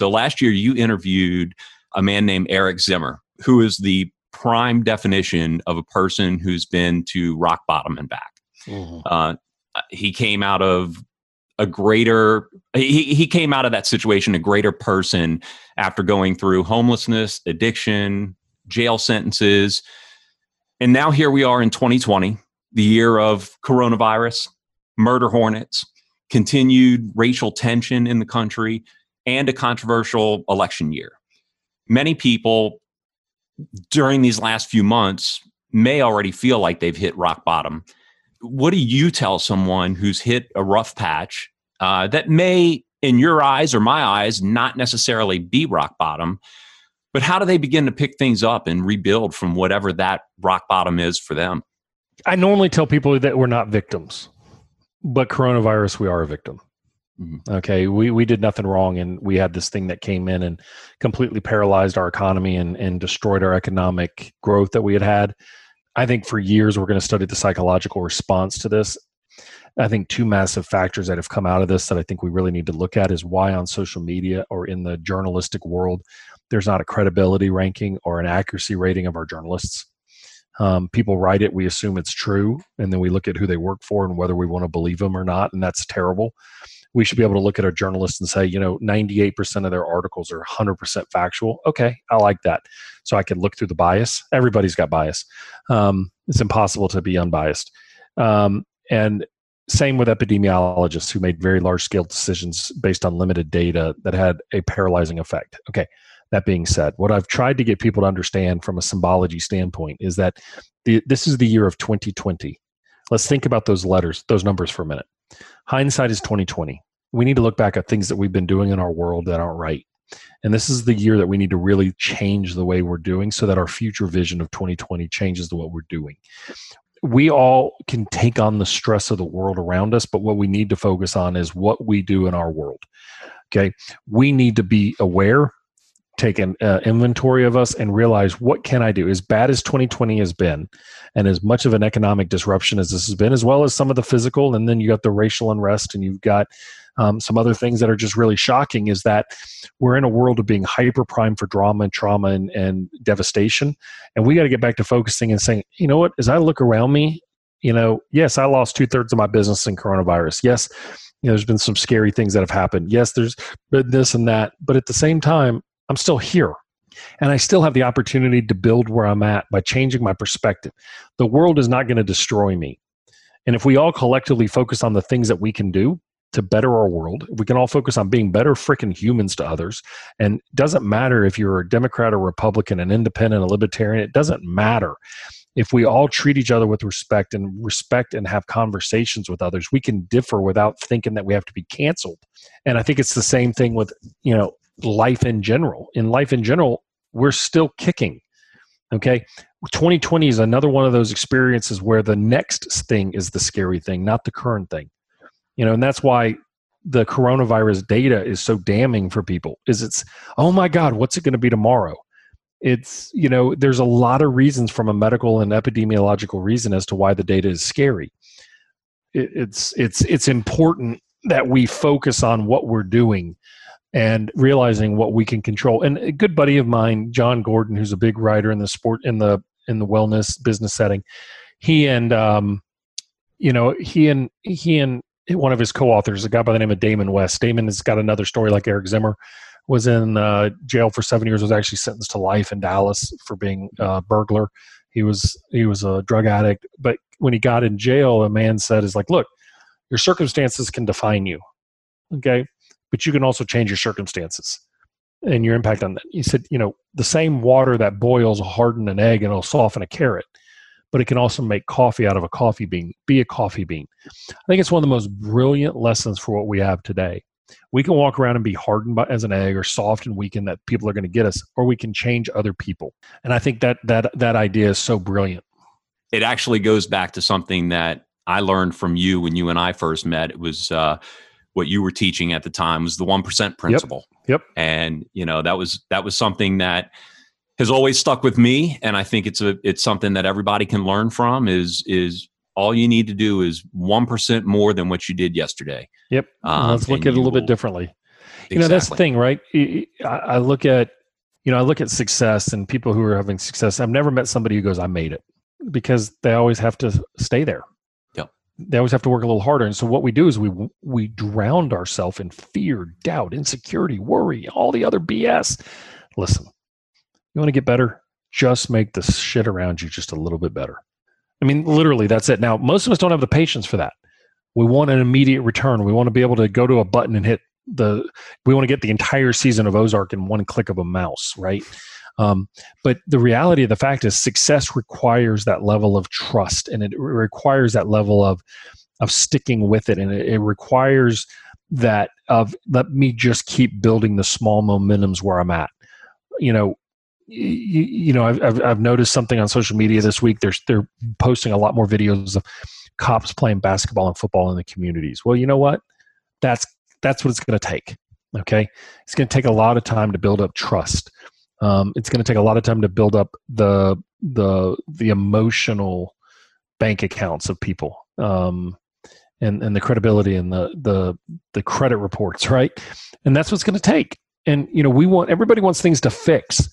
So last year you interviewed a man named Eric Zimmer, who is the prime definition of a person who's been to rock bottom and back. Mm-hmm. Uh, he came out of a greater he, he came out of that situation a greater person after going through homelessness addiction jail sentences and now here we are in 2020 the year of coronavirus murder hornets continued racial tension in the country and a controversial election year many people during these last few months may already feel like they've hit rock bottom. What do you tell someone who's hit a rough patch uh, that may, in your eyes or my eyes, not necessarily be rock bottom? But how do they begin to pick things up and rebuild from whatever that rock bottom is for them? I normally tell people that we're not victims, but coronavirus, we are a victim. Mm-hmm. Okay, we we did nothing wrong, and we had this thing that came in and completely paralyzed our economy and and destroyed our economic growth that we had had. I think for years we're going to study the psychological response to this. I think two massive factors that have come out of this that I think we really need to look at is why on social media or in the journalistic world there's not a credibility ranking or an accuracy rating of our journalists. Um, people write it, we assume it's true, and then we look at who they work for and whether we want to believe them or not, and that's terrible we should be able to look at our journalists and say, you know, 98% of their articles are 100% factual. Okay, I like that. So I can look through the bias. Everybody's got bias. Um, it's impossible to be unbiased. Um, and same with epidemiologists who made very large scale decisions based on limited data that had a paralyzing effect. Okay, that being said, what I've tried to get people to understand from a symbology standpoint is that the, this is the year of 2020. Let's think about those letters, those numbers for a minute hindsight is 2020 we need to look back at things that we've been doing in our world that aren't right. And this is the year that we need to really change the way we're doing so that our future vision of 2020 changes to what we're doing. We all can take on the stress of the world around us but what we need to focus on is what we do in our world. Okay? We need to be aware take an uh, inventory of us and realize what can I do? As bad as 2020 has been, and as much of an economic disruption as this has been, as well as some of the physical, and then you got the racial unrest, and you've got um, some other things that are just really shocking. Is that we're in a world of being hyper prime for drama and trauma and, and devastation, and we got to get back to focusing and saying, you know what? As I look around me, you know, yes, I lost two thirds of my business in coronavirus. Yes, you know, there's been some scary things that have happened. Yes, there's been this and that, but at the same time, I'm still here. And I still have the opportunity to build where I'm at by changing my perspective. The world is not going to destroy me. And if we all collectively focus on the things that we can do to better our world, we can all focus on being better freaking humans to others. And doesn't matter if you're a Democrat or Republican, an independent, a libertarian, it doesn't matter. If we all treat each other with respect and respect and have conversations with others, we can differ without thinking that we have to be canceled. And I think it's the same thing with, you know, life in general. In life in general, we're still kicking. Okay. 2020 is another one of those experiences where the next thing is the scary thing, not the current thing. You know, and that's why the coronavirus data is so damning for people is it's oh my god what's it going to be tomorrow it's you know there's a lot of reasons from a medical and epidemiological reason as to why the data is scary it, it's it's it's important that we focus on what we're doing and realizing what we can control. And a good buddy of mine, Jon Gordon, who's a big writer in the sport in the in the wellness business setting, he and um, you know he and he and one of his co-authors, a guy by the name of Damon West. Damon has got another story like Eric Zimmer. Was in uh, jail for seven years. Was actually sentenced to life in Dallas for being a burglar. He was he was a drug addict. But when he got in jail, a man said, "Is like, look, your circumstances can define you. Okay, but you can also change your circumstances and your impact on that. He said, you know, the same water that boils will harden an egg and it'll soften a carrot, but it can also make coffee out of a coffee bean. Be a coffee bean. I think it's one of the most brilliant lessons for what we have today. We can walk around and be hardened by, as an egg or soft and weakened that people are going to get us, or we can change other people. And I think that that that idea is so brilliant. It actually goes back to something that I learned from you when you and I first met. It was uh, what you were teaching at the time was the 1% principle. Yep. yep. And, you know, that was that was something that has always stuck with me and I think it's a it's something that everybody can learn from is is all you need to do is 1% more than what you did yesterday. Yep. Um, Let's look at it a little will, bit differently. You know, that's the thing, right? I look at, you know, I look at success and people who are having success. I've never met somebody who goes, I made it because they always have to stay there. They always have to work a little harder. And so what we do is we, we drowned ourselves in fear, doubt, insecurity, worry, all the other BS. Listen, you want to get better? Just make the shit around you just a little bit better. I mean, literally, that's it. Now, most of us don't have the patience for that. We want an immediate return. We want to be able to go to a button and hit the. We want to get the entire season of Ozark in one click of a mouse, right? Um, but the reality of the fact is, success requires that level of trust, and it requires that level of of sticking with it, and it, it requires that of let me just keep building the small momentums where I'm at. You know, you, you know, I've, I've, noticed something on social media this week. They're they're posting a lot more videos of cops playing basketball and football in the communities. Well, you know what? That's that's what it's going to take. Okay, it's going to take a lot of time to build up trust. Um, it's going to take a lot of time to build up the the the emotional bank accounts of people um, and and the credibility and the the the credit reports, right? And that's what's going to take. And you know, we want everybody wants things to fix.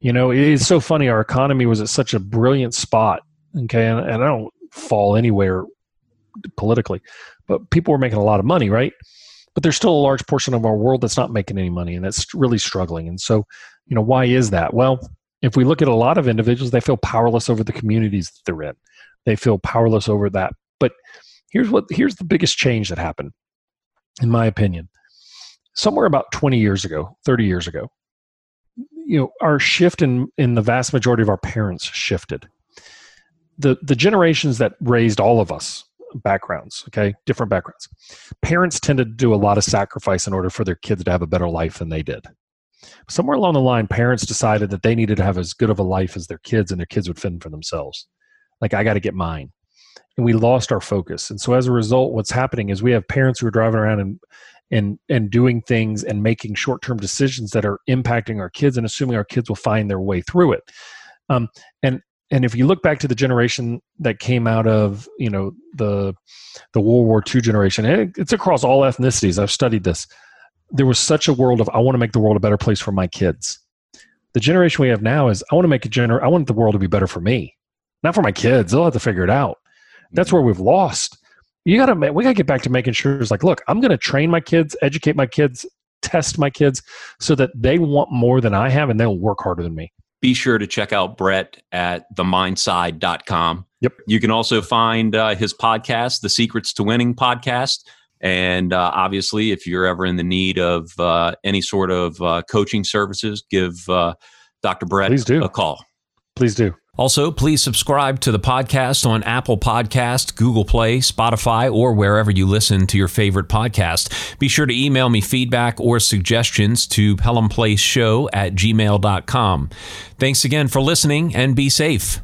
You know, it's so funny. Our economy was at such a brilliant spot. Okay, and, and I don't fall anywhere politically, but people were making a lot of money, right? But there's still a large portion of our world that's not making any money, and that's really struggling. And so, you know, why is that? Well, if we look at a lot of individuals, they feel powerless over the communities that they're in. They feel powerless over that. But here's what here's the biggest change that happened, in my opinion. Somewhere about 20 years ago, 30 years ago, you know our shift in in the vast majority of our parents shifted the the generations that raised all of us backgrounds okay different backgrounds parents tended to do a lot of sacrifice in order for their kids to have a better life than they did somewhere along the line parents decided that they needed to have as good of a life as their kids and their kids would fend for themselves. Like i got to get mine. And we lost our focus. And so as a result what's happening is we have parents who are driving around and and and doing things and making short-term decisions that are impacting our kids and assuming our kids will find their way through it. Um, and and if you look back to the generation that came out of you know the the world war ii generation and it's across all ethnicities. I've studied this there was such a world of i want to make the world a better place for my kids. The generation we have now is i want to make a gener i want the world to be better for me not for my kids they'll have to figure it out. That's mm-hmm. where we've lost. You gotta we gotta get back to making sure it's like look i'm gonna train my kids educate my kids test my kids so that they want more than i have and they'll work harder than me. Be sure to check out brett at themindside.com yep. You can also find uh, his podcast the secrets to winning podcast and uh, obviously if you're ever in the need of uh, any sort of uh, coaching services give uh, dr brett Please do. a call Please do. Also, please subscribe to the podcast on Apple Podcast, Google Play, Spotify, or wherever you listen to your favorite podcast. Be sure to email me feedback or suggestions to pelhamplaceshow at gmail.com. Thanks again for listening and be safe.